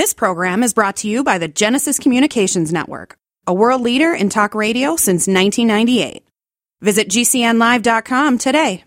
This program is brought to you by the Genesis Communications Network, a world leader in talk radio since 1998. Visit GCNlive.com today.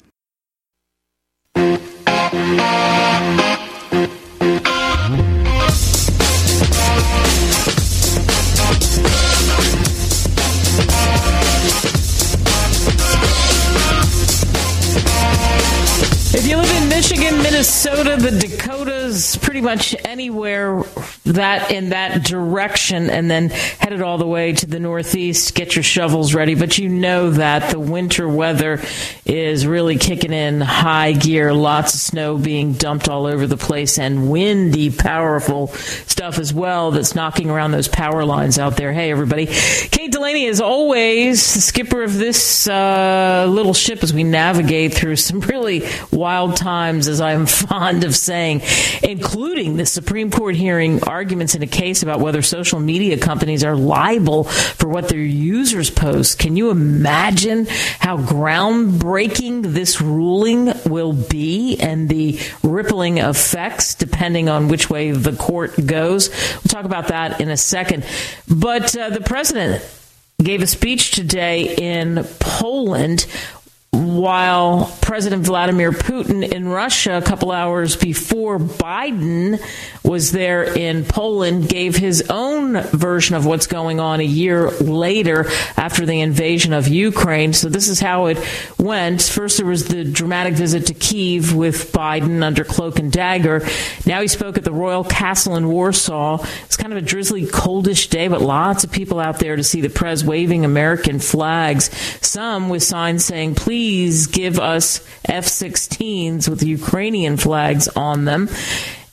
If you live in Michigan, Minnesota, the Dakotas, pretty much anywhere that in that direction, and then headed all the way to the Northeast, get your shovels ready. But you know that the winter weather is really kicking in high gear. Lots of snow being dumped all over the place, and windy, powerful stuff as well that's knocking around those power lines out there. Hey, everybody. Kate Delaney, as always, the skipper of this uh, little ship as we navigate through some really wild times, as I'm fond of saying, including the Supreme Court hearing arguments in a case about whether social media companies are liable for what their users post. Can you imagine how groundbreaking this ruling will be and the rippling effects depending on which way the court goes? We'll talk about that in a second. But uh, the president gave a speech today in Poland while President Vladimir Putin in Russia, a couple hours before Biden was there in Poland, gave his own version of what's going on a year later after the invasion of Ukraine. So this is how it went. First, there was the dramatic visit to Kiev with Biden under cloak and dagger. Now he spoke at the Royal Castle in Warsaw. It's kind of a drizzly, coldish day, but lots of people out there to see the prez waving American flags, some with signs saying, please give us F 16s with Ukrainian flags on them.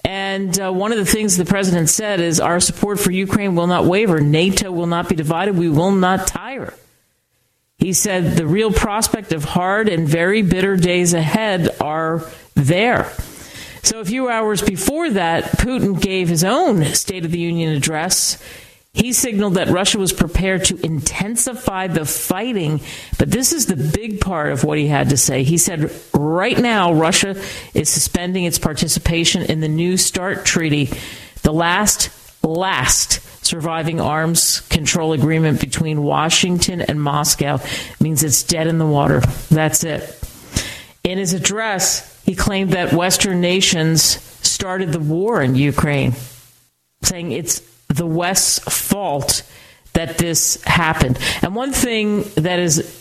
And uh, one of the things the president said is our support for Ukraine will not waver. NATO will not be divided. We will not tire. He said the real prospect of hard and very bitter days ahead are there. So a few hours before that, Putin gave his own State of the Union address. He signaled that Russia was prepared to intensify the fighting, but this is the big part of what he had to say. He said, right now, Russia is suspending its participation in the New START treaty, the last, last surviving arms control agreement between Washington and Moscow. Means it's dead in the water. That's it. In his address, he claimed that Western nations started the war in Ukraine, saying it's the West's fault that this happened. And one thing that is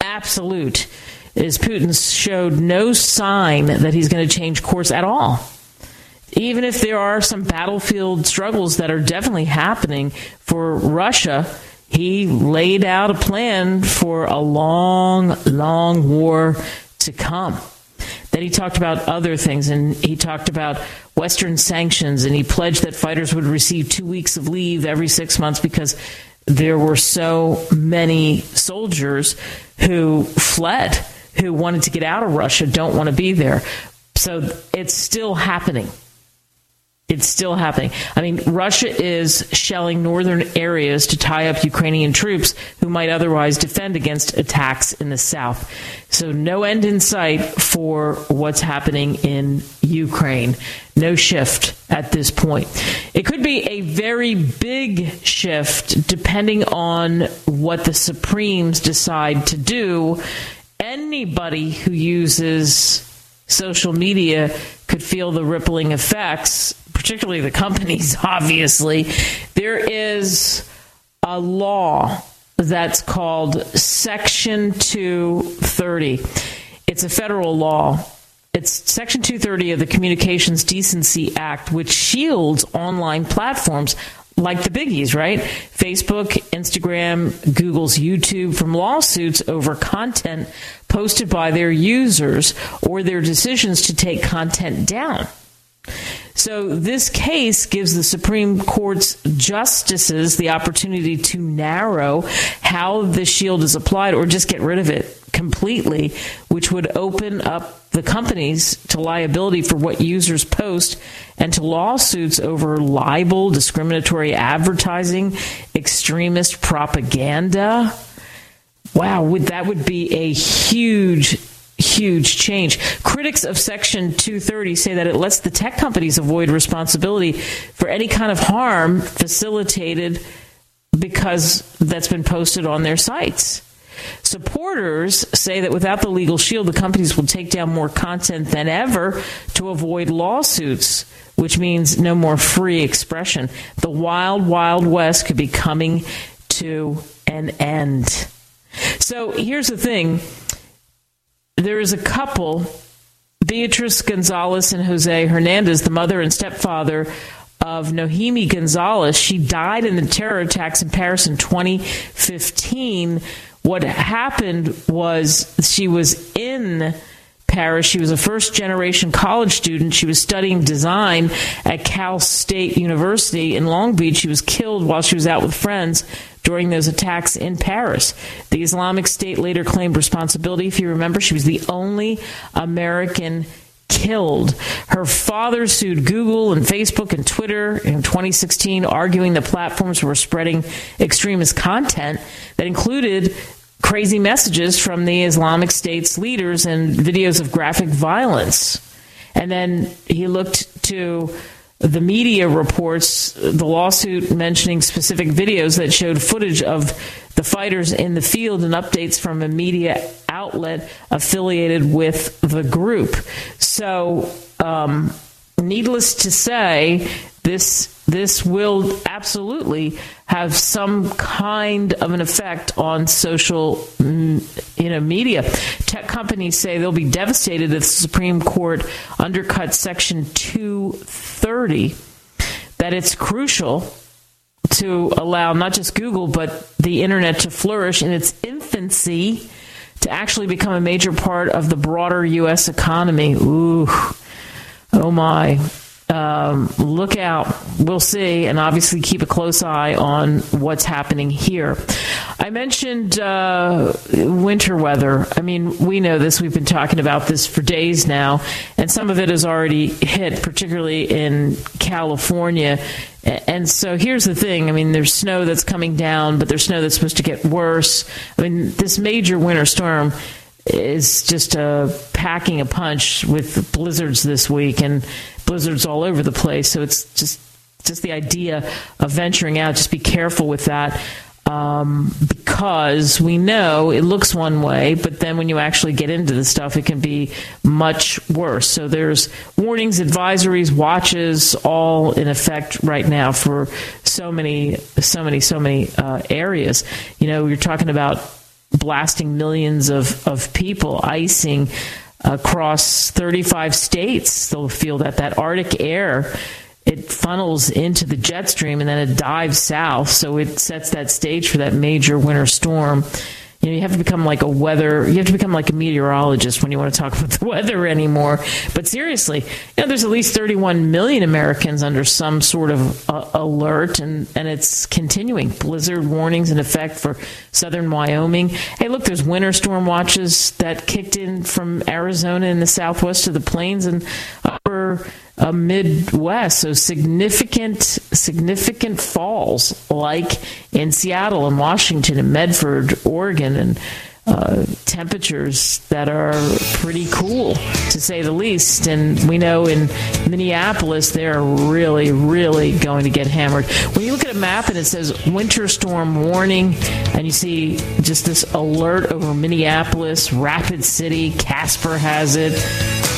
absolute is Putin showed no sign that he's going to change course at all. Even if there are some battlefield struggles that are definitely happening for Russia, he laid out a plan for a long, long war to come. Then he talked about other things, and he talked about Western sanctions, and he pledged that fighters would receive two weeks of leave every six months because there were so many soldiers who fled, who wanted to get out of Russia, don't want to be there. So it's still happening. It's still happening. I mean, Russia is shelling northern areas to tie up Ukrainian troops who might otherwise defend against attacks in the south. So, no end in sight for what's happening in Ukraine. No shift at this point. It could be a very big shift depending on what the Supremes decide to do. Anybody who uses social media could feel the rippling effects particularly the companies, obviously, there is a law that's called Section 230. It's a federal law. It's Section 230 of the Communications Decency Act, which shields online platforms like the biggies, right? Facebook, Instagram, Google's YouTube from lawsuits over content posted by their users or their decisions to take content down. So this case gives the Supreme Court's justices the opportunity to narrow how the shield is applied or just get rid of it completely, which would open up the companies to liability for what users post and to lawsuits over libel, discriminatory advertising, extremist propaganda. Wow, would that would be a huge huge change. Critics of Section 230 say that it lets the tech companies avoid responsibility for any kind of harm facilitated because that's been posted on their sites. Supporters say that without the legal shield, the companies will take down more content than ever to avoid lawsuits, which means no more free expression. The wild, wild west could be coming to an end. So here's the thing there is a couple, Beatrice Gonzalez and Jose Hernandez, the mother and stepfather of Nohemi Gonzalez. She died in the terror attacks in Paris in 2015. What happened was she was in Paris. She was a first generation college student. She was studying design at Cal State University in Long Beach. She was killed while she was out with friends during those attacks in Paris. The Islamic State later claimed responsibility. If you remember, she was the only American killed. Her father sued Google and Facebook and Twitter in 2016, arguing the platforms were spreading extremist content that included crazy messages from the Islamic State's leaders and videos of graphic violence. And then he looked to the media reports the lawsuit mentioning specific videos that showed footage of the fighters in the field and updates from a media outlet affiliated with the group. So, um, needless to say, this this will absolutely have some kind of an effect on social mm, you know media tech companies say they'll be devastated if the supreme court undercuts section 230 that it's crucial to allow not just google but the internet to flourish in its infancy to actually become a major part of the broader us economy. Ooh. Oh my um, look out. We'll see, and obviously keep a close eye on what's happening here. I mentioned uh, winter weather. I mean, we know this. We've been talking about this for days now, and some of it has already hit, particularly in California. And so here's the thing. I mean, there's snow that's coming down, but there's snow that's supposed to get worse. I mean, this major winter storm is just uh, packing a punch with blizzards this week and blizzards all over the place. So it's just just the idea of venturing out. Just be careful with that. Um, because we know it looks one way, but then when you actually get into the stuff, it can be much worse. So there's warnings, advisories, watches, all in effect right now for so many, so many, so many uh, areas. You know, you're talking about blasting millions of, of people, icing across 35 states. They'll feel that that Arctic air it funnels into the jet stream and then it dives south, so it sets that stage for that major winter storm you know, you have to become like a weather, you have to become like a meteorologist when you want to talk about the weather anymore. But seriously, you know, there's at least 31 million Americans under some sort of uh, alert, and, and it's continuing. Blizzard warnings in effect for southern Wyoming. Hey, look, there's winter storm watches that kicked in from Arizona and the southwest to the plains and a Midwest, so significant significant falls like in Seattle and Washington and Medford, Oregon, and uh, temperatures that are pretty cool to say the least. And we know in Minneapolis they're really, really going to get hammered. When you look at a map and it says winter storm warning, and you see just this alert over Minneapolis, Rapid City, Casper has it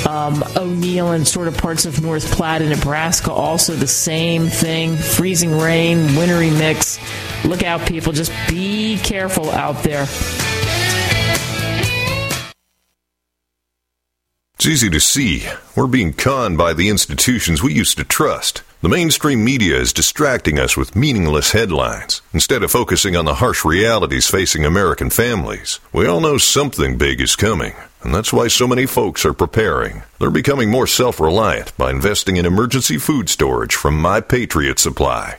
um, O'Neill and sort of parts of North Platte and Nebraska also the same thing. Freezing rain, wintry mix. Look out, people. Just be careful out there. It's easy to see. We're being conned by the institutions we used to trust. The mainstream media is distracting us with meaningless headlines instead of focusing on the harsh realities facing American families. We all know something big is coming, and that's why so many folks are preparing. They're becoming more self reliant by investing in emergency food storage from My Patriot Supply.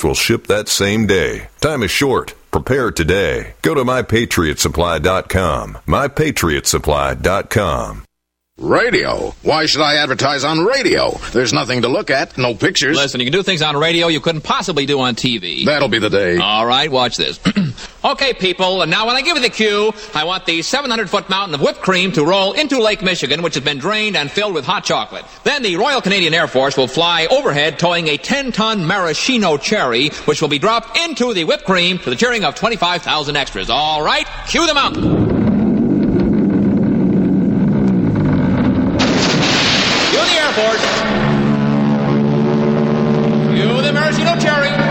will ship that same day. Time is short. Prepare today. Go to mypatriotsupply.com. Mypatriotsupply.com. Radio? Why should I advertise on radio? There's nothing to look at, no pictures. Listen, you can do things on radio you couldn't possibly do on TV. That'll be the day. All right, watch this. okay, people, and now when I give you the cue, I want the 700 foot mountain of whipped cream to roll into Lake Michigan, which has been drained and filled with hot chocolate. Then the Royal Canadian Air Force will fly overhead towing a 10 ton maraschino cherry, which will be dropped into the whipped cream to the cheering of 25,000 extras. All right, cue the mountain. Cue the Air Force. Cue the maraschino cherry.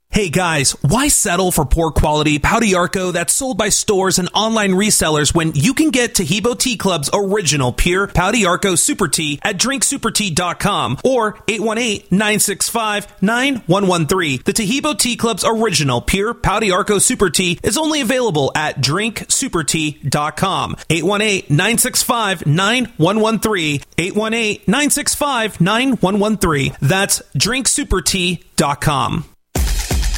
Hey guys, why settle for poor quality Pau d'Arco that's sold by stores and online resellers when you can get Taheebo Tea Club's original pure Pau d'Arco Super Tea at drinksupertea.com or 818-965-9113. The Taheebo Tea Club's original pure Pau d'Arco Super Tea is only available at drinksupertea.com. 818-965-9113. 818-965-9113. That's drinksupertea.com.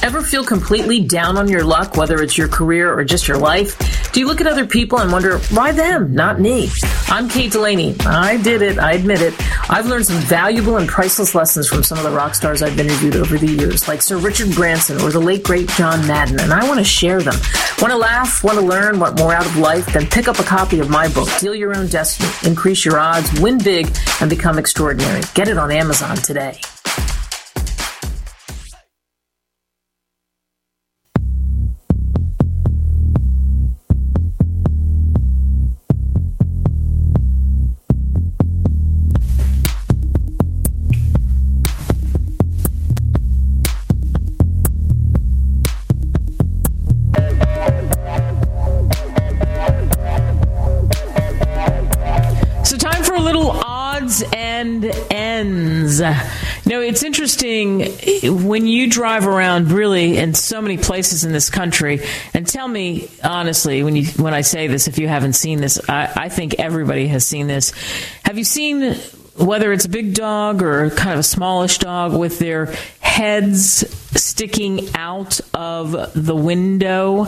Ever feel completely down on your luck, whether it's your career or just your life? Do you look at other people and wonder, why them, not me? I'm Kate Delaney. I did it, I admit it. I've learned some valuable and priceless lessons from some of the rock stars I've interviewed over the years, like Sir Richard Branson or the late great John Madden, and I want to share them. Want to laugh, want to learn, want more out of life? Then pick up a copy of my book, Deal Your Own Destiny, Increase Your Odds, Win Big, and Become Extraordinary. Get it on Amazon today. Interesting when you drive around really in so many places in this country, and tell me honestly when you when I say this, if you haven't seen this, I, I think everybody has seen this. Have you seen whether it's a big dog or kind of a smallish dog with their heads sticking out of the window?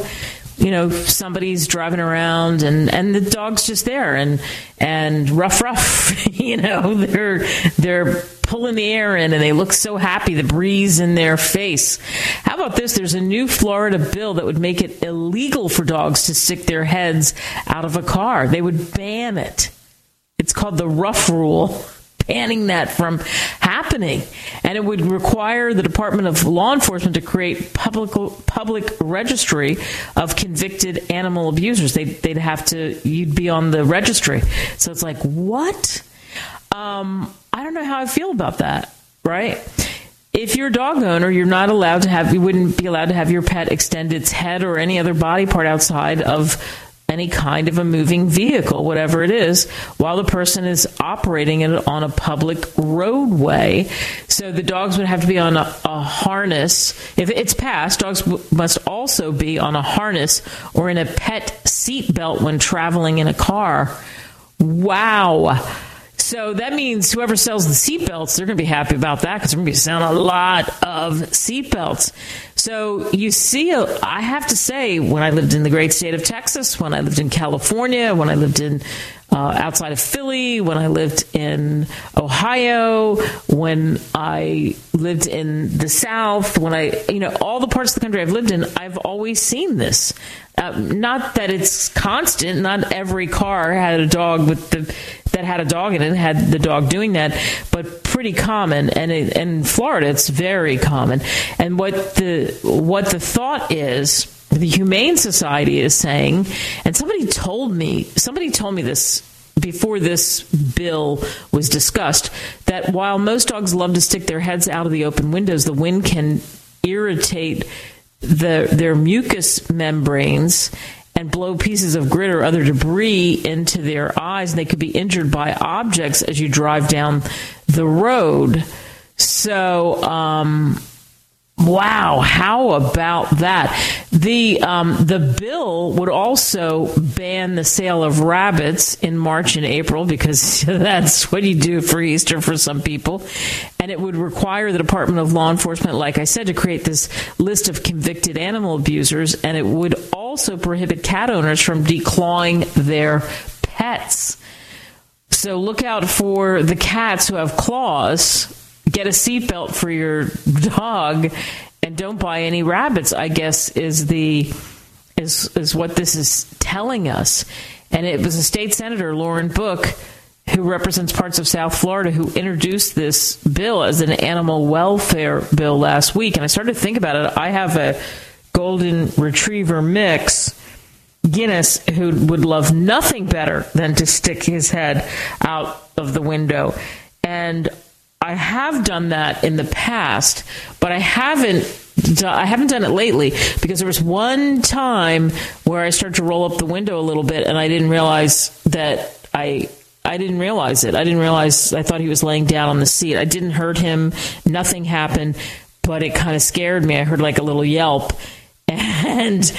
you know somebody's driving around and and the dog's just there and and rough rough you know they're they're pulling the air in and they look so happy the breeze in their face how about this there's a new florida bill that would make it illegal for dogs to stick their heads out of a car they would ban it it's called the rough rule banning that from happening. And it would require the Department of Law Enforcement to create public public registry of convicted animal abusers. They, they'd have to, you'd be on the registry. So it's like, what? Um, I don't know how I feel about that, right? If you're a dog owner, you're not allowed to have, you wouldn't be allowed to have your pet extend its head or any other body part outside of any kind of a moving vehicle, whatever it is, while the person is operating it on a public roadway. So the dogs would have to be on a, a harness. If it's passed, dogs w- must also be on a harness or in a pet seat belt when traveling in a car. Wow. So that means whoever sells the seatbelts, they're going to be happy about that because we're going to be selling a lot of seatbelts. So you see, I have to say, when I lived in the great state of Texas, when I lived in California, when I lived in uh, outside of Philly, when I lived in Ohio, when I lived in the South, when I, you know, all the parts of the country I've lived in, I've always seen this. Uh, not that it's constant. Not every car had a dog with the that had a dog in it had the dog doing that, but pretty common. And, it, in Florida, it's very common. And what the what the thought is, the Humane Society is saying, and somebody told me, somebody told me this before this bill was discussed that while most dogs love to stick their heads out of the open windows, the wind can irritate the, their mucous membranes and blow pieces of grit or other debris into their eyes, and they could be injured by objects as you drive down the road. So, um, Wow, how about that? The um, the bill would also ban the sale of rabbits in March and April because that's what you do for Easter for some people, and it would require the Department of Law Enforcement, like I said, to create this list of convicted animal abusers, and it would also prohibit cat owners from declawing their pets. So look out for the cats who have claws get a seatbelt for your dog and don't buy any rabbits i guess is the is is what this is telling us. And it was a state senator lauren book who represents parts of south florida who introduced this bill as an animal welfare bill last week. And i started to think about it. I have a golden retriever mix Guinness, who would love nothing better than to stick his head out of the window. And I have done that in the past, but I haven't I haven't done it lately because there was one time where I started to roll up the window a little bit and I didn't realize that I I didn't realize it. I didn't realize I thought he was laying down on the seat. I didn't hurt him. Nothing happened, but it kind of scared me. I heard like a little yelp and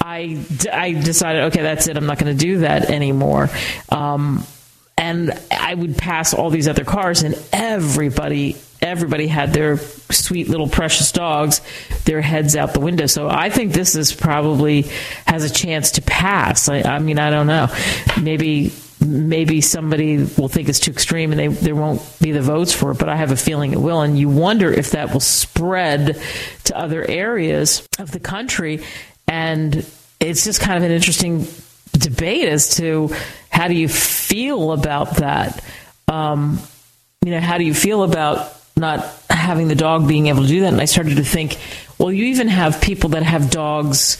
I, I decided, okay, that's it. I'm not going to do that anymore. Um, and I would pass all these other cars, and everybody everybody had their sweet little precious dogs, their heads out the window. So I think this is probably has a chance to pass. I, I mean, I don't know. Maybe maybe somebody will think it's too extreme and they, there won't be the votes for it, but I have a feeling it will. And you wonder if that will spread to other areas of the country. And it's just kind of an interesting debate as to how do you feel about that? Um, you know, how do you feel about not having the dog being able to do that? And I started to think, well, you even have people that have dogs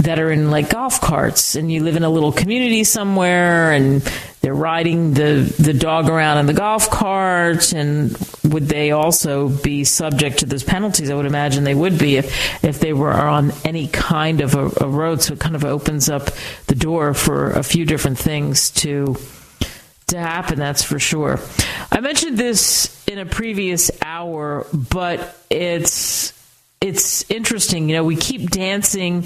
that are in like golf carts and you live in a little community somewhere and they're riding the, the dog around in the golf cart and would they also be subject to those penalties? I would imagine they would be if, if they were on any kind of a, a road. So it kind of opens up the door for a few different things to to happen, that's for sure. I mentioned this in a previous hour, but it's it's interesting. You know, we keep dancing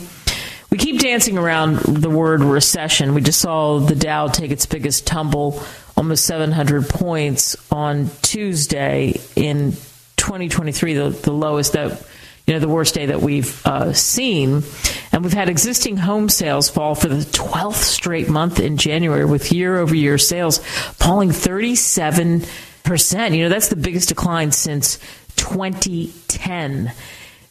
we keep dancing around the word recession. We just saw the Dow take its biggest tumble, almost 700 points on Tuesday in 2023, the, the lowest that you know the worst day that we've uh, seen, and we've had existing home sales fall for the 12th straight month in January, with year-over-year sales falling 37 percent. You know that's the biggest decline since 2010.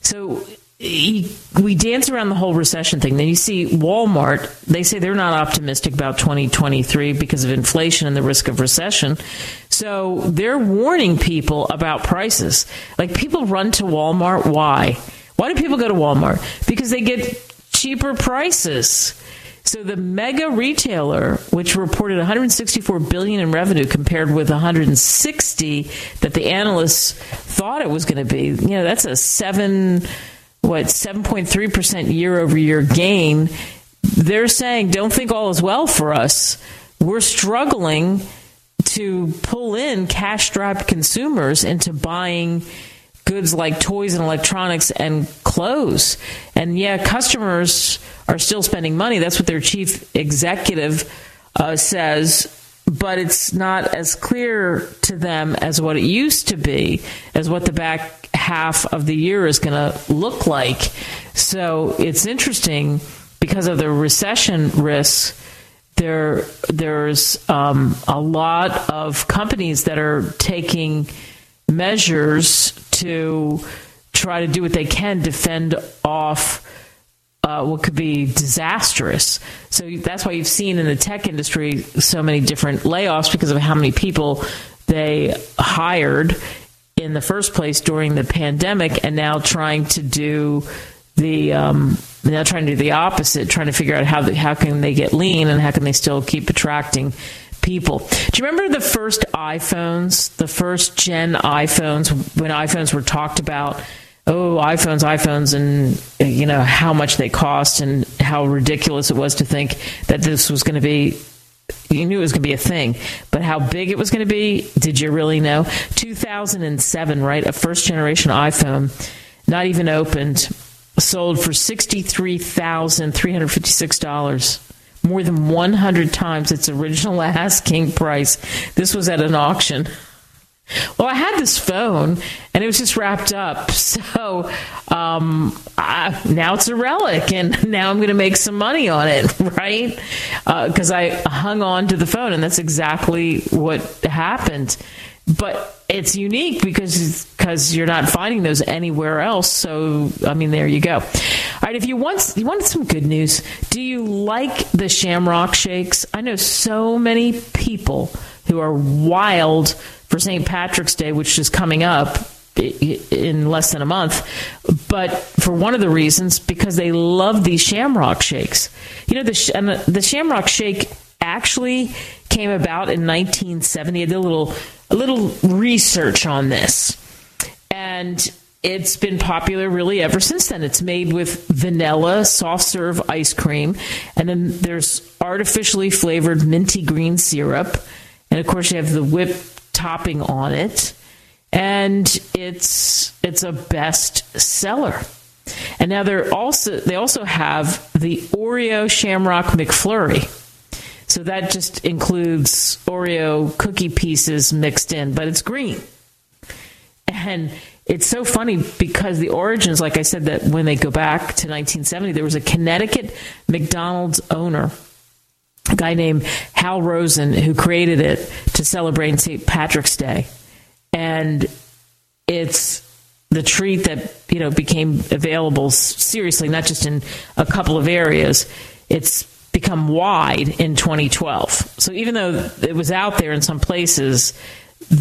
So we dance around the whole recession thing. Then you see Walmart, they say they're not optimistic about 2023 because of inflation and the risk of recession. So they're warning people about prices. Like people run to Walmart. Why? Why do people go to Walmart? Because they get cheaper prices. So the mega retailer, which reported 164 billion in revenue compared with 160 that the analysts thought it was going to be, you know, that's a seven what 7.3% year over year gain. They're saying don't think all is well for us. We're struggling to pull in cash strapped consumers into buying goods like toys and electronics and clothes. And yeah customers are still spending money. That's what their chief executive uh, says but it's not as clear to them as what it used to be, as what the back half of the year is going to look like. So it's interesting because of the recession risks. There, there's um, a lot of companies that are taking measures to try to do what they can defend off uh, what could be disastrous. So that's why you've seen in the tech industry so many different layoffs because of how many people they hired in the first place during the pandemic, and now trying to do the um, now trying to do the opposite, trying to figure out how how can they get lean and how can they still keep attracting people. Do you remember the first iPhones, the first gen iPhones, when iPhones were talked about? Oh, iPhones, iPhones, and you know how much they cost and how ridiculous it was to think that this was going to be. You knew it was going to be a thing, but how big it was going to be, did you really know? 2007, right? A first generation iPhone, not even opened, sold for $63,356 more than 100 times its original asking price. This was at an auction. Well, I had this phone and it was just wrapped up. So um, I, now it's a relic and now I'm going to make some money on it, right? Because uh, I hung on to the phone and that's exactly what happened. But it's unique because because you're not finding those anywhere else. So I mean, there you go. All right, if you want you want some good news, do you like the Shamrock Shakes? I know so many people who are wild for St. Patrick's Day, which is coming up in less than a month, but for one of the reasons because they love these Shamrock Shakes. You know, the and the, the Shamrock Shake actually came about in 1970. I did a little a little research on this, and it's been popular really ever since then. It's made with vanilla soft serve ice cream, and then there's artificially flavored minty green syrup, and of course you have the whip topping on it, and it's it's a best seller. And now they're also they also have the Oreo Shamrock McFlurry. So that just includes Oreo cookie pieces mixed in, but it's green. And it's so funny because the origins, like I said, that when they go back to 1970, there was a Connecticut McDonald's owner, guy named Hal Rosen, who created it to celebrate St. Patrick's Day. And it's the treat that you know became available seriously, not just in a couple of areas. It's become wide in 2012. So even though it was out there in some places,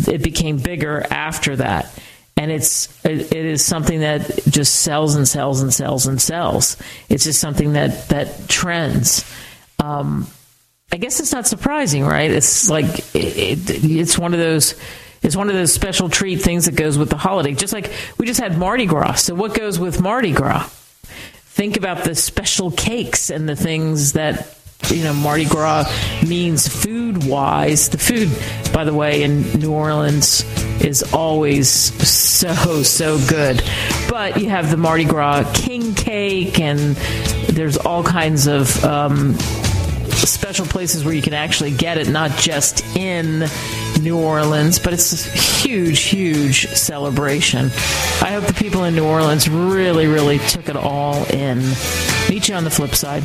it became bigger after that. And it's it is something that just sells and sells and sells and sells. It's just something that that trends. Um, I guess it's not surprising, right? It's like it, it, it's one of those it's one of those special treat things that goes with the holiday. Just like we just had Mardi Gras. So what goes with Mardi Gras? think about the special cakes and the things that you know Mardi Gras means food wise. The food, by the way, in New Orleans is always so so good. But you have the Mardi Gras king cake, and there's all kinds of um, special places where you can actually get it, not just in New Orleans, but it's a huge, huge celebration. I hope the people in New Orleans really, really took it all in. Meet you on the flip side.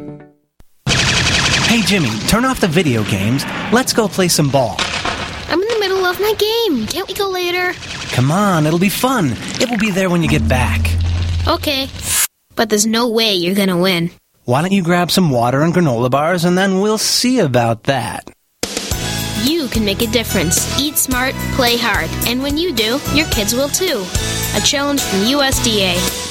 Hey, Jimmy, turn off the video games. Let's go play some ball. I'm in the middle of my game. Can't we go later? Come on, it'll be fun. It will be there when you get back. Okay. But there's no way you're gonna win. Why don't you grab some water and granola bars and then we'll see about that. You can make a difference. Eat smart, play hard, and when you do, your kids will too. A challenge from USDA.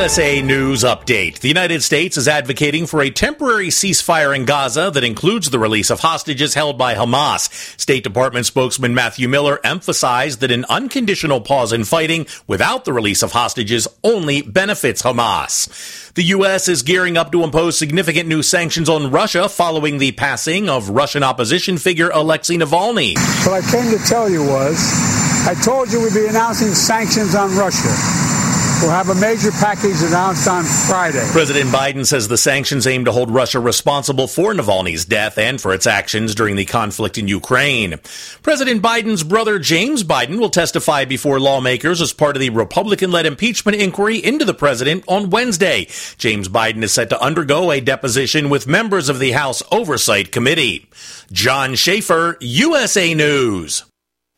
USA News Update. The United States is advocating for a temporary ceasefire in Gaza that includes the release of hostages held by Hamas. State Department spokesman Matthew Miller emphasized that an unconditional pause in fighting without the release of hostages only benefits Hamas. The U.S. is gearing up to impose significant new sanctions on Russia following the passing of Russian opposition figure Alexei Navalny. What I came to tell you was I told you we'd be announcing sanctions on Russia. We'll have a major package announced on Friday. President Biden says the sanctions aim to hold Russia responsible for Navalny's death and for its actions during the conflict in Ukraine. President Biden's brother James Biden will testify before lawmakers as part of the Republican led impeachment inquiry into the president on Wednesday. James Biden is set to undergo a deposition with members of the House Oversight Committee. John Schaefer, USA News.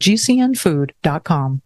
gcnfood.com.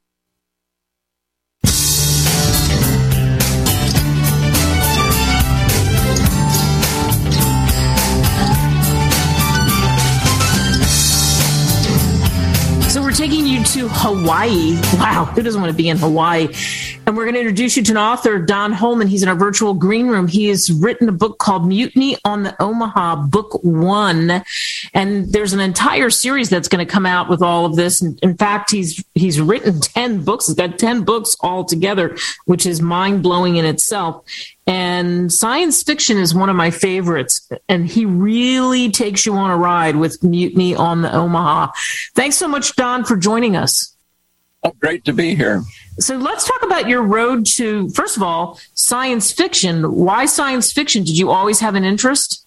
Taking you to Hawaii. Wow, who doesn't want to be in Hawaii? And we're going to introduce you to an author, Don Holman. He's in our virtual green room. He has written a book called Mutiny on the Omaha, Book One. And there's an entire series that's going to come out with all of this. In fact, he's he's written 10 books. He's got 10 books all together, which is mind blowing in itself. And science fiction is one of my favorites. And he really takes you on a ride with Mutiny on the Omaha. Thanks so much, Don, for joining us. Oh, great to be here. So let's talk about your road to, first of all, science fiction. Why science fiction? Did you always have an interest?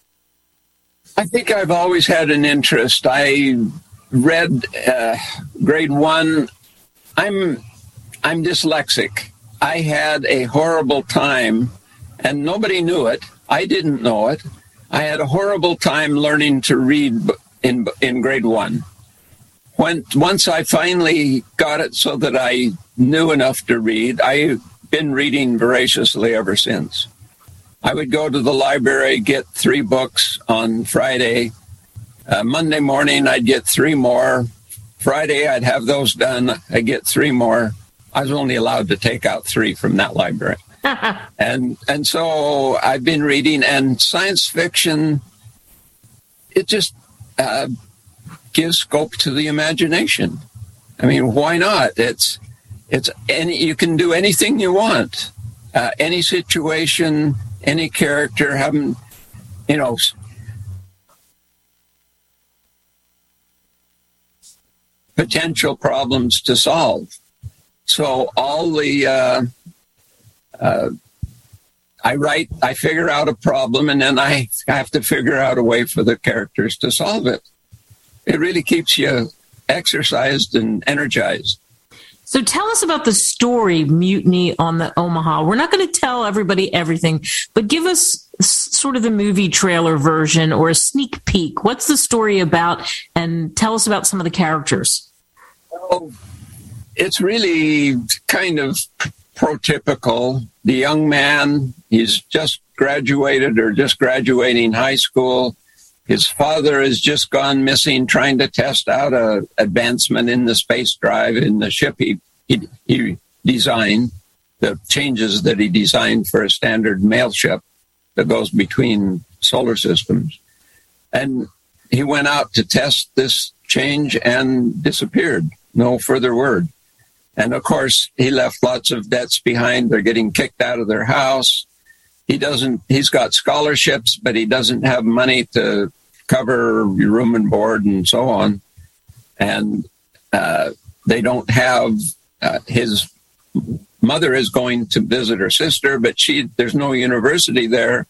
I think I've always had an interest. I read uh, grade one. I'm I'm dyslexic. I had a horrible time, and nobody knew it. I didn't know it. I had a horrible time learning to read in in grade one. When once I finally got it so that I knew enough to read, I've been reading voraciously ever since. I would go to the library, get three books on Friday. Uh, Monday morning, I'd get three more. Friday, I'd have those done. I'd get three more. I was only allowed to take out three from that library. and and so I've been reading and science fiction. It just uh, gives scope to the imagination. I mean, why not? It's it's any you can do anything you want, uh, any situation, any character, having you know. Potential problems to solve. So all the uh, uh, I write, I figure out a problem, and then I have to figure out a way for the characters to solve it. It really keeps you exercised and energized. So tell us about the story Mutiny on the Omaha. We're not going to tell everybody everything, but give us sort of the movie trailer version or a sneak peek. What's the story about? And tell us about some of the characters. Oh, it's really kind of prototypical. The young man, he's just graduated or just graduating high school. His father has just gone missing trying to test out a advancement in the space drive in the ship he, he, he designed, the changes that he designed for a standard mail ship that goes between solar systems. And he went out to test this change and disappeared. No further word. And of course, he left lots of debts behind. They're getting kicked out of their house. He doesn't, he's got scholarships, but he doesn't have money to cover room and board and so on. And uh, they don't have uh, his mother is going to visit her sister, but she there's no university there.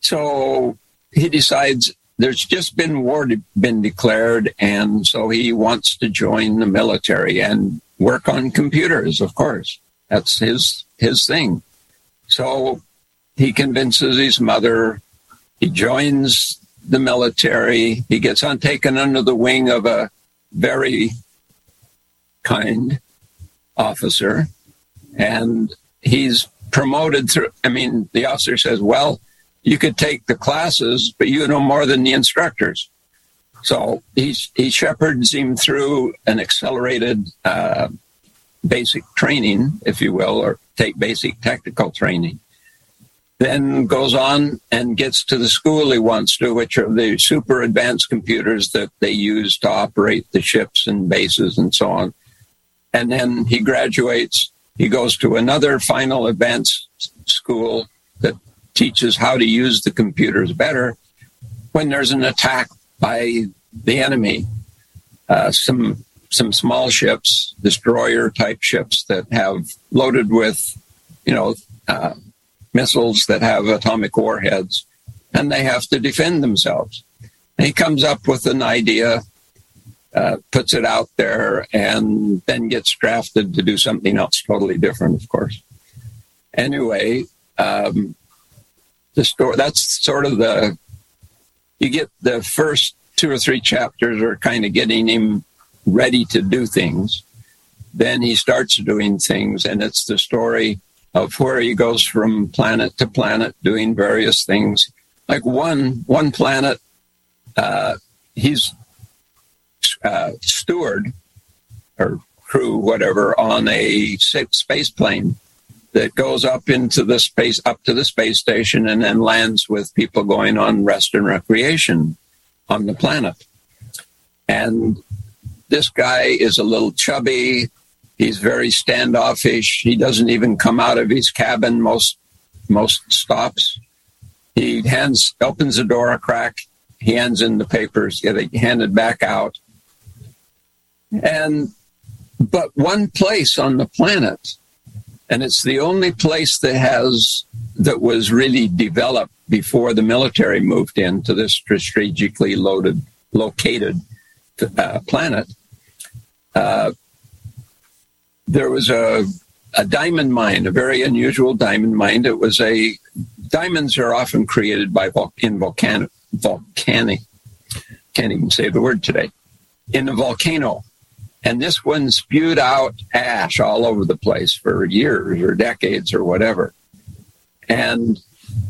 So he decides there's just been war been declared, and so he wants to join the military and work on computers. Of course, that's his his thing. So he convinces his mother. He joins the military. He gets on taken under the wing of a very kind officer, and he's promoted through. I mean, the officer says, "Well, you could take the classes, but you know more than the instructors." So he he shepherds him through an accelerated uh, basic training, if you will, or take basic tactical training then goes on and gets to the school he wants to, which are the super advanced computers that they use to operate the ships and bases and so on. And then he graduates. He goes to another final advanced school that teaches how to use the computers better when there's an attack by the enemy. Uh, some some small ships, destroyer type ships that have loaded with, you know, uh, missiles that have atomic warheads, and they have to defend themselves. he comes up with an idea, uh, puts it out there, and then gets drafted to do something else totally different, of course. Anyway, um, the story that's sort of the you get the first two or three chapters are kind of getting him ready to do things. Then he starts doing things, and it's the story of where he goes from planet to planet doing various things. Like one one planet, uh, he's uh, steward or crew, whatever, on a space plane that goes up into the space up to the space station and then lands with people going on rest and recreation on the planet. And this guy is a little chubby, He's very standoffish. He doesn't even come out of his cabin most most stops. He hands opens the door a crack. He hands in the papers, get it handed back out. And but one place on the planet, and it's the only place that has that was really developed before the military moved into this strategically loaded located uh, planet. Uh, there was a a diamond mine, a very unusual diamond mine. It was a diamonds are often created by in volcanic volcanic can't even say the word today in a volcano, and this one spewed out ash all over the place for years or decades or whatever, and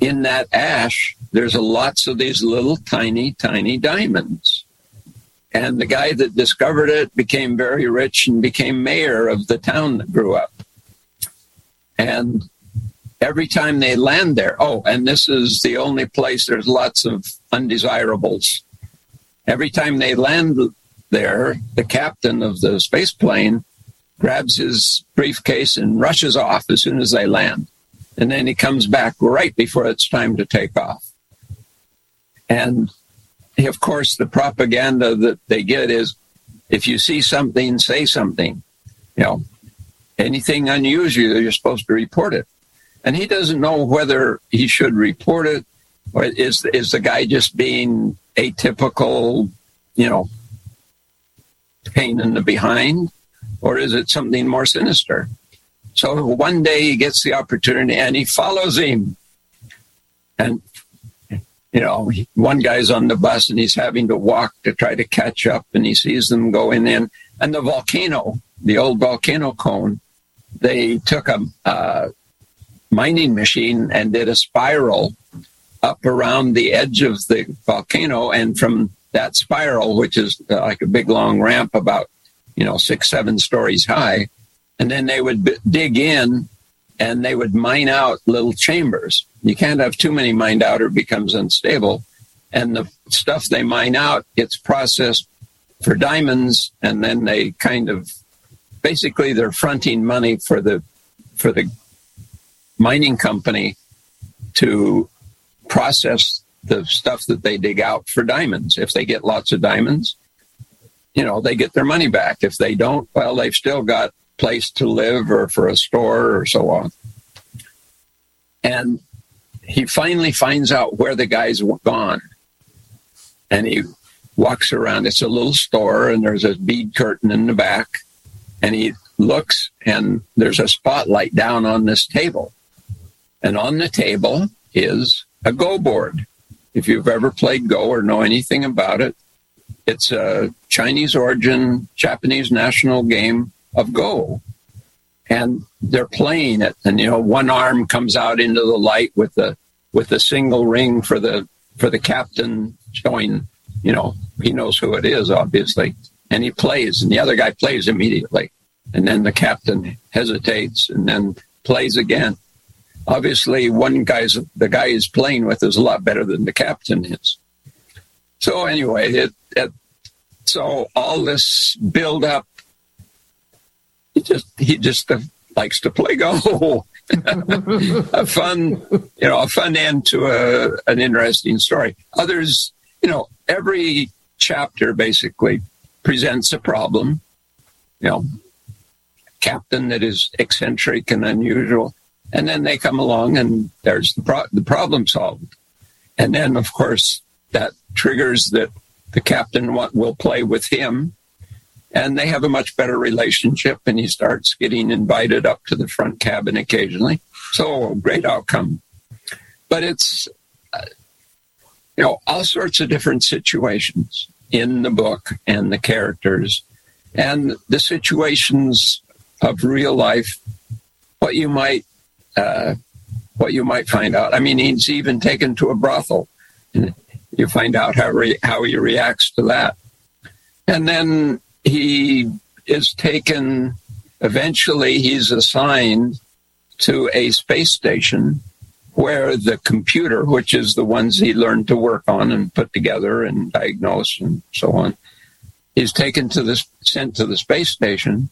in that ash there's a lots of these little tiny tiny diamonds and the guy that discovered it became very rich and became mayor of the town that grew up. And every time they land there, oh, and this is the only place there's lots of undesirables. Every time they land there, the captain of the space plane grabs his briefcase and rushes off as soon as they land. And then he comes back right before it's time to take off. And of course, the propaganda that they get is if you see something, say something. You know, anything unusual, you're supposed to report it. and he doesn't know whether he should report it or is is the guy just being atypical, you know, pain in the behind, or is it something more sinister? So one day he gets the opportunity and he follows him. And, you know, one guy's on the bus and he's having to walk to try to catch up and he sees them going in. And the volcano, the old volcano cone, they took a, a mining machine and did a spiral up around the edge of the volcano. And from that spiral, which is uh, like a big long ramp about, you know, six, seven stories high, and then they would b- dig in and they would mine out little chambers. You can't have too many mined out or it becomes unstable. And the stuff they mine out gets processed for diamonds, and then they kind of basically they're fronting money for the for the mining company to process the stuff that they dig out for diamonds. If they get lots of diamonds, you know, they get their money back. If they don't, well, they've still got place to live or for a store or so on. And he finally finds out where the guy's gone. And he walks around. It's a little store, and there's a bead curtain in the back. And he looks, and there's a spotlight down on this table. And on the table is a Go board. If you've ever played Go or know anything about it, it's a Chinese origin, Japanese national game of Go. And they're playing it, and you know, one arm comes out into the light with the with the single ring for the for the captain showing, you know, he knows who it is, obviously. And he plays, and the other guy plays immediately. And then the captain hesitates and then plays again. Obviously, one guy's the guy he's playing with is a lot better than the captain is. So anyway, it, it so all this build up he just he just uh, likes to play Go. a fun, you know, a fun end to a, an interesting story. Others, you know, every chapter basically presents a problem. You know, captain that is eccentric and unusual, and then they come along and there's the pro- the problem solved. And then, of course, that triggers that the captain will play with him and they have a much better relationship and he starts getting invited up to the front cabin occasionally. So great outcome. But it's you know all sorts of different situations in the book and the characters. And the situations of real life what you might uh, what you might find out. I mean he's even taken to a brothel and you find out how re- how he reacts to that. And then he is taken, eventually, he's assigned to a space station where the computer, which is the ones he learned to work on and put together and diagnose and so on, is taken to this sent to the space station.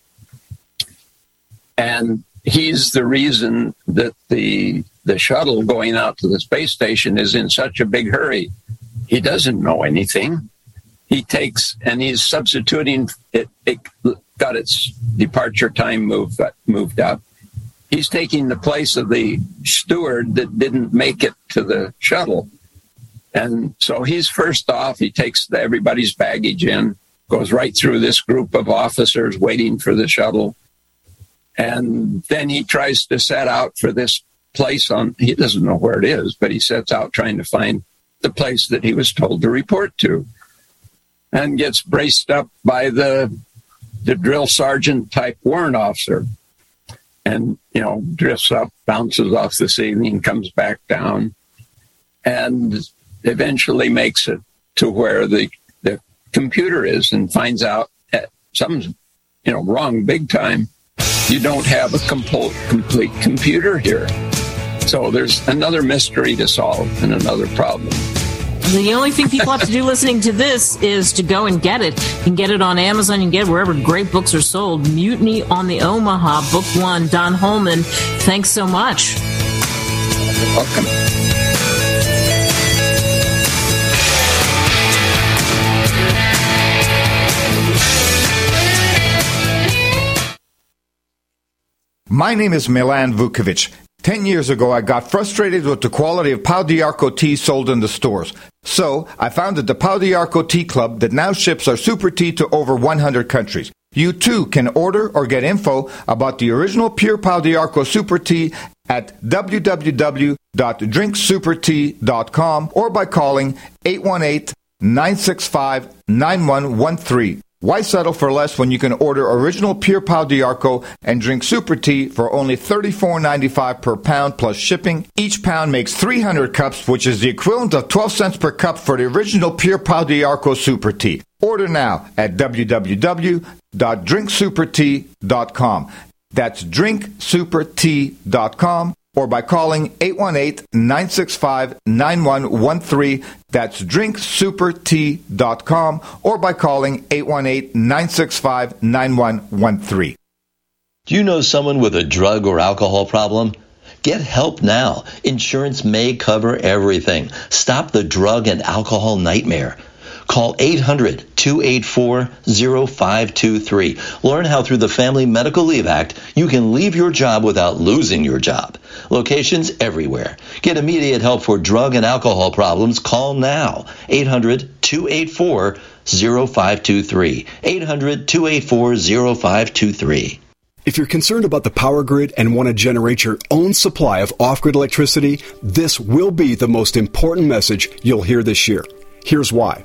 And he's the reason that the the shuttle going out to the space station is in such a big hurry. He doesn't know anything he takes and he's substituting it, it got its departure time moved moved up. He's taking the place of the steward that didn't make it to the shuttle. And so he's first off he takes everybody's baggage in goes right through this group of officers waiting for the shuttle. And then he tries to set out for this place on he doesn't know where it is but he sets out trying to find the place that he was told to report to and gets braced up by the the drill sergeant type warrant officer. And you know drifts up bounces off the ceiling comes back down and eventually makes it to where the the computer is and finds out that something's you know wrong big time. You don't have a complete complete computer here. So there's another mystery to solve and another problem the only thing people have to do listening to this is to go and get it. You can get it on Amazon. You can get it wherever great books are sold. Mutiny on the Omaha, Book One. Don Holman, thanks so much. You're welcome. My name is Milan Vukovic. Ten years ago, I got frustrated with the quality of Pau d'Arco tea sold in the stores. So, I founded the Pau d'Arco Tea Club that now ships our super tea to over 100 countries. You too can order or get info about the original pure Pau d'Arco super tea at www.drinksupertea.com or by calling 818-965-9113. Why settle for less when you can order original Pure Pau d'Arco and drink super tea for only $34.95 per pound plus shipping? Each pound makes 300 cups, which is the equivalent of 12 cents per cup for the original Pure Pau d'Arco super tea. Order now at www.drinksupertea.com. That's drinksupertea.com or by calling 818-965-9113. That's drinksupertea.com or by calling 818-965-9113. Do you know someone with a drug or alcohol problem? Get help now. Insurance may cover everything. Stop the drug and alcohol nightmare. Call 800 284 0523. Learn how through the Family Medical Leave Act you can leave your job without losing your job. Locations everywhere. Get immediate help for drug and alcohol problems. Call now. 800 284 0523. 800 284 0523. If you're concerned about the power grid and want to generate your own supply of off grid electricity, this will be the most important message you'll hear this year. Here's why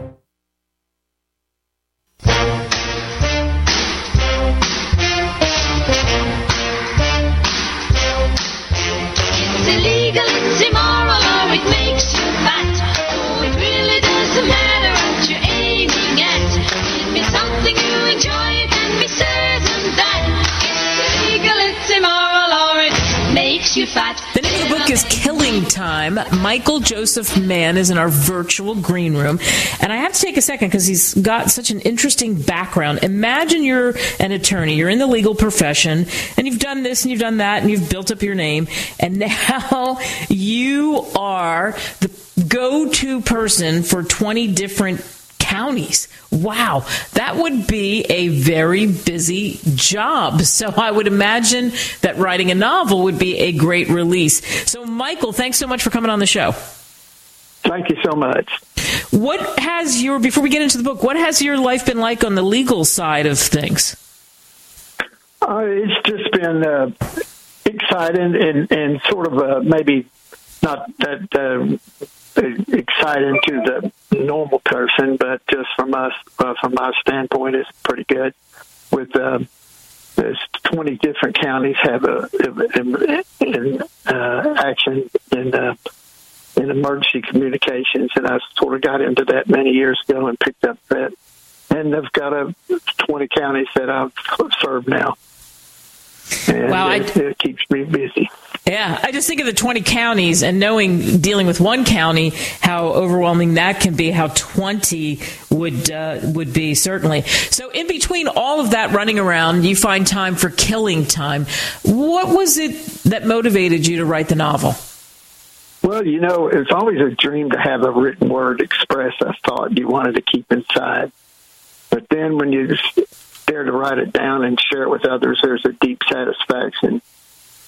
Time. Michael Joseph Mann is in our virtual green room. And I have to take a second because he's got such an interesting background. Imagine you're an attorney, you're in the legal profession, and you've done this and you've done that, and you've built up your name, and now you are the go to person for 20 different counties. Wow, that would be a very busy job. So I would imagine that writing a novel would be a great release. So, Michael, thanks so much for coming on the show. Thank you so much. What has your, before we get into the book, what has your life been like on the legal side of things? Uh, it's just been uh, exciting and, and sort of uh, maybe not that uh, exciting to the normal person, but just from us, uh, from my standpoint, it's pretty good. With uh, there's 20 different counties have a, in, in uh, action in uh, in emergency communications, and I sort of got into that many years ago and picked up that. And I've got a 20 counties that I've served now. And Wow, I- it, it keeps me busy. Yeah, I just think of the 20 counties and knowing dealing with one county how overwhelming that can be, how 20 would uh, would be certainly. So in between all of that running around, you find time for killing time. What was it that motivated you to write the novel? Well, you know, it's always a dream to have a written word express a thought you wanted to keep inside. But then when you dare to write it down and share it with others, there's a deep satisfaction.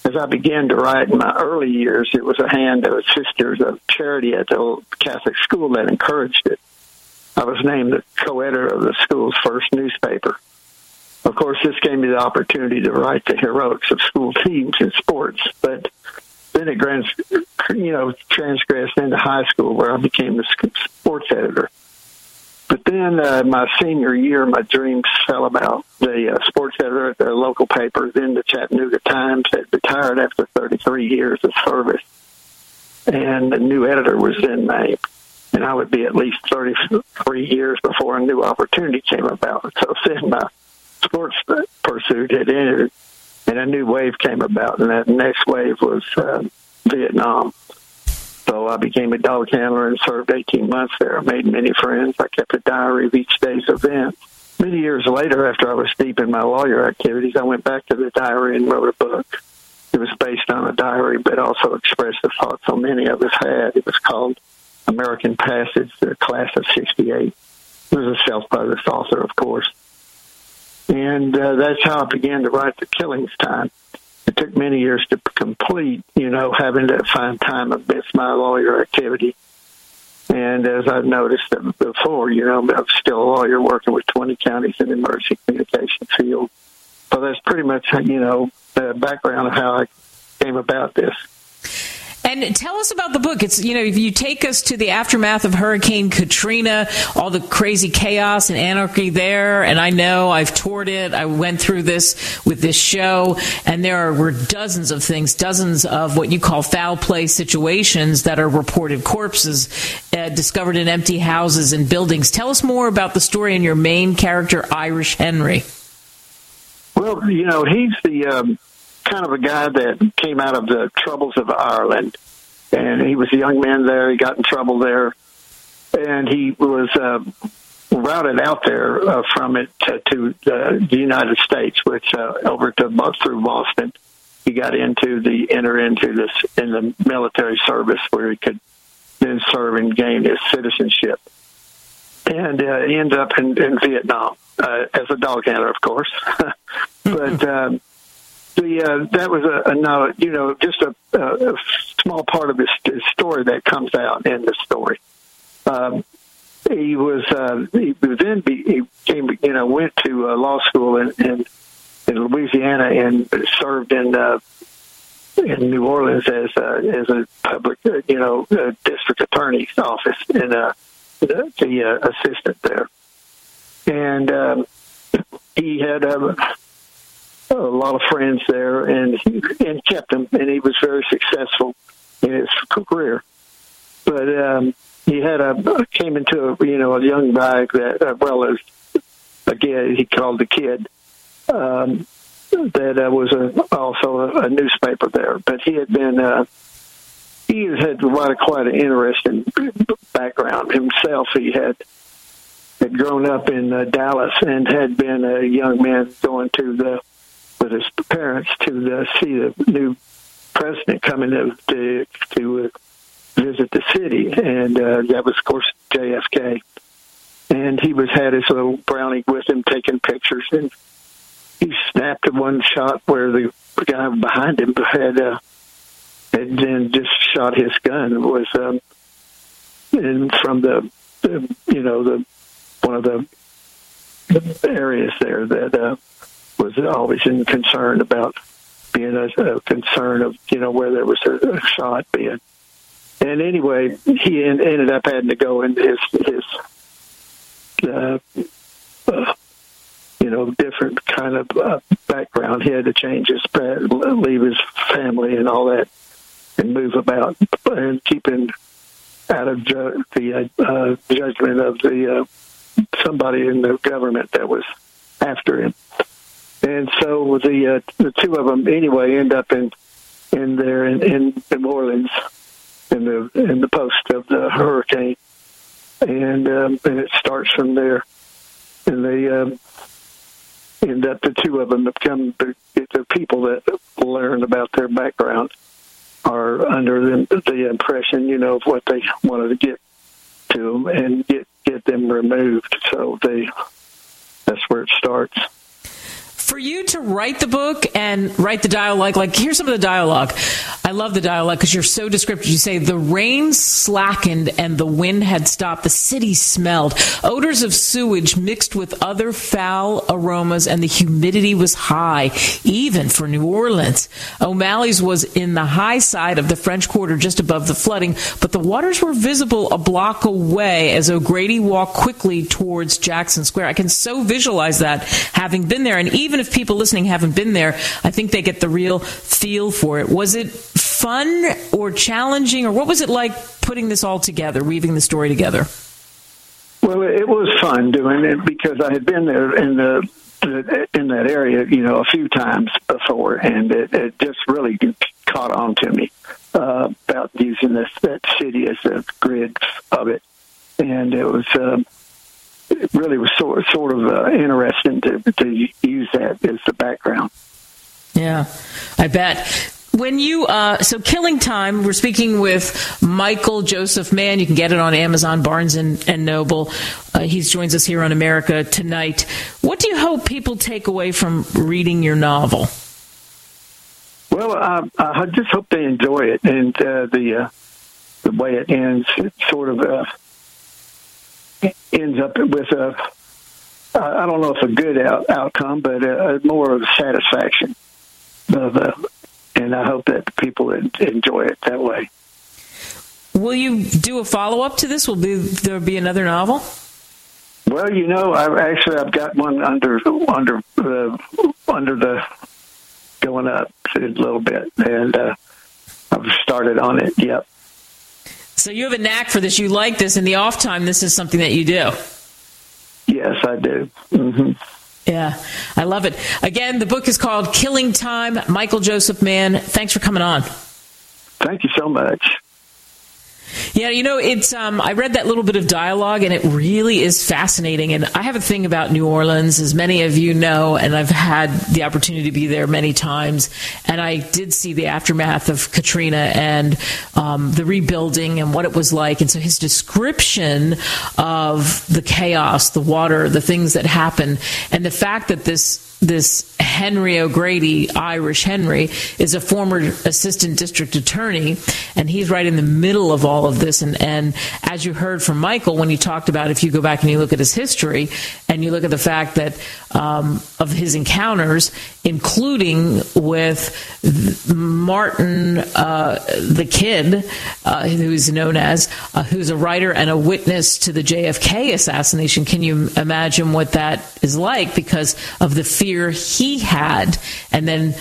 As I began to write in my early years, it was a hand of sisters of charity at the old Catholic school that encouraged it. I was named the co-editor of the school's first newspaper. Of course, this gave me the opportunity to write the heroics of school teams and sports, but then it you know transgressed into high school where I became the sports editor. But then uh, my senior year, my dreams fell about. The uh, sports editor at the local paper, then the Chattanooga Times, had retired after 33 years of service, and the new editor was then named. And I would be at least 33 years before a new opportunity came about. So then my sports pursuit had ended, and a new wave came about, and that next wave was uh, Vietnam. So I became a dog handler and served 18 months there. I made many friends. I kept a diary of each day's events. Many years later, after I was deep in my lawyer activities, I went back to the diary and wrote a book. It was based on a diary, but also expressed the thoughts so many of us had. It was called American Passage, the class of 68. It was a self-published author, of course. And uh, that's how I began to write The Killings Time it took many years to complete, you know, having to find time amidst my lawyer activity. And as I've noticed before, you know, I'm still a lawyer working with 20 counties in the emergency communication field. So that's pretty much, you know, the background of how I came about this. And tell us about the book. It's you know if you take us to the aftermath of Hurricane Katrina, all the crazy chaos and anarchy there. And I know I've toured it. I went through this with this show, and there were dozens of things, dozens of what you call foul play situations that are reported corpses uh, discovered in empty houses and buildings. Tell us more about the story and your main character, Irish Henry. Well, you know he's the. Um kind of a guy that came out of the troubles of Ireland, and he was a young man there. He got in trouble there, and he was uh, routed out there uh, from it to, to the United States, which uh, over to through Boston. He got into the enter into this in the military service where he could then serve and gain his citizenship, and uh, he ended up in, in Vietnam uh, as a dog handler, of course. but um, the uh, that was a, a you know just a, a small part of his, his story that comes out in the story. Um, he was uh, he then be, he came you know went to uh, law school in, in in Louisiana and served in uh, in New Orleans as uh, as a public uh, you know uh, district attorney's office and uh, the, the uh, assistant there, and um, he had. Uh, a lot of friends there, and he, and kept him, and he was very successful in his career. But um, he had a came into a you know a young guy that uh, well as again he called the kid um, that uh, was a, also a, a newspaper there, but he had been. Uh, he had quite quite an interesting background himself. He had had grown up in uh, Dallas and had been a young man going to the with his parents to uh, see the new president coming to to, to uh, visit the city, and uh, that was, of course, JFK. And he was had his little brownie with him, taking pictures, and he snapped one shot where the guy behind him had uh, had then just shot his gun. It was um, and from the, the you know the one of the areas there that uh, was always in concern about being a, a concern of you know where there was a, a shot being. And anyway, he en- ended up having to go into his his uh, uh, you know different kind of uh, background. He had to change his leave his family and all that, and move about and keeping out of ju- the uh, judgment of the uh, somebody in the government that was after him and so the uh, the two of them anyway end up in in there in, in New Orleans in the in the post of the hurricane, and um, and it starts from there, and they um, end up the two of them become the, the people that learn about their background are under the, the impression you know of what they wanted to get to them and get get them removed. So they that's where it starts. For you to write the book and write the dialogue, like here's some of the dialogue. I love the dialogue because you're so descriptive. You say the rain slackened and the wind had stopped. The city smelled odors of sewage mixed with other foul aromas, and the humidity was high, even for New Orleans. O'Malley's was in the high side of the French Quarter, just above the flooding, but the waters were visible a block away as O'Grady walked quickly towards Jackson Square. I can so visualize that having been there, and even if people listening haven't been there, I think they get the real feel for it. Was it fun or challenging, or what was it like putting this all together, weaving the story together? Well, it was fun doing it because I had been there in the in that area, you know, a few times before, and it, it just really caught on to me uh, about using this that city as a grid of it, and it was. Um, it really was sort sort of uh, interesting to to use that as the background. Yeah, I bet. When you uh, so Killing Time, we're speaking with Michael Joseph Mann. You can get it on Amazon, Barnes and, and Noble. Uh, he joins us here on America tonight. What do you hope people take away from reading your novel? Well, I, I just hope they enjoy it, and uh, the uh, the way it ends, It's sort of uh, ends up with a I don't know if a good out, outcome, but a, a more of a satisfaction of uh, and I hope that people enjoy it that way. Will you do a follow up to this? Will be, there be another novel? Well, you know, I actually I've got one under under uh, under the going up a little bit, and uh, I've started on it. Yep. So you have a knack for this. You like this. In the off time, this is something that you do. Yes, I do. Mm-hmm. Yeah, I love it. Again, the book is called Killing Time. Michael Joseph Mann, thanks for coming on. Thank you so much. Yeah, you know, it's. Um, I read that little bit of dialogue, and it really is fascinating. And I have a thing about New Orleans, as many of you know, and I've had the opportunity to be there many times. And I did see the aftermath of Katrina and um, the rebuilding and what it was like. And so his description of the chaos, the water, the things that happened, and the fact that this this Henry O'Grady, Irish Henry, is a former assistant district attorney, and he's right in the middle of all of this. And, and as you heard from Michael when he talked about if you go back and you look at his history, and you look at the fact that um, of his encounters, including with Martin, uh, the kid, uh, who's known as, uh, who's a writer and a witness to the JFK assassination. Can you imagine what that is like because of the fear he had? And then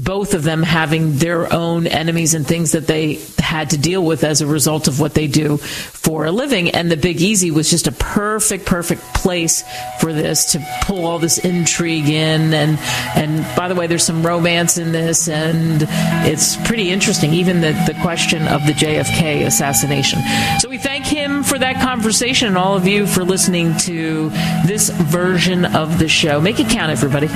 both of them having their own enemies and things that they had to deal with as a result of what they do for a living. And the Big Easy was just a perfect, perfect place for this to pull all this intrigue in. And and by the way, there's some romance in this, and it's pretty interesting. Even the the question of the JFK assassination. So we thank him for that conversation, and all of you for listening to this version of the show. Make it count, everybody.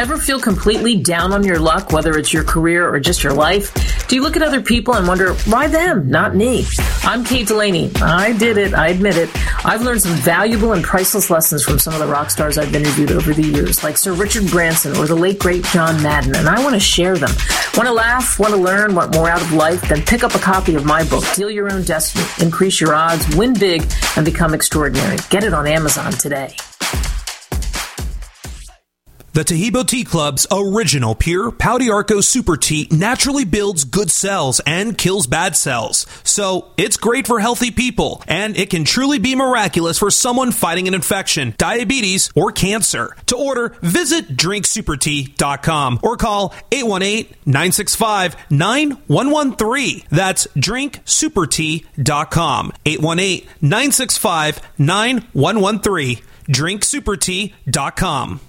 Ever feel completely down on your luck, whether it's your career or just your life? Do you look at other people and wonder, why them, not me? I'm Kate Delaney. I did it, I admit it. I've learned some valuable and priceless lessons from some of the rock stars I've interviewed over the years, like Sir Richard Branson or the late great John Madden, and I want to share them. Want to laugh, want to learn, want more out of life? Then pick up a copy of my book, Deal Your Own Destiny, Increase Your Odds, Win Big, and Become Extraordinary. Get it on Amazon today. The Taheebo Tea Club's original pure Pau d'Arco Super Tea naturally builds good cells and kills bad cells. So it's great for healthy people, and it can truly be miraculous for someone fighting an infection, diabetes, or cancer. To order, visit drinksupertea.com or call 818-965-9113. That's drinksupertea.com. 818-965-9113. drinksupertea.com.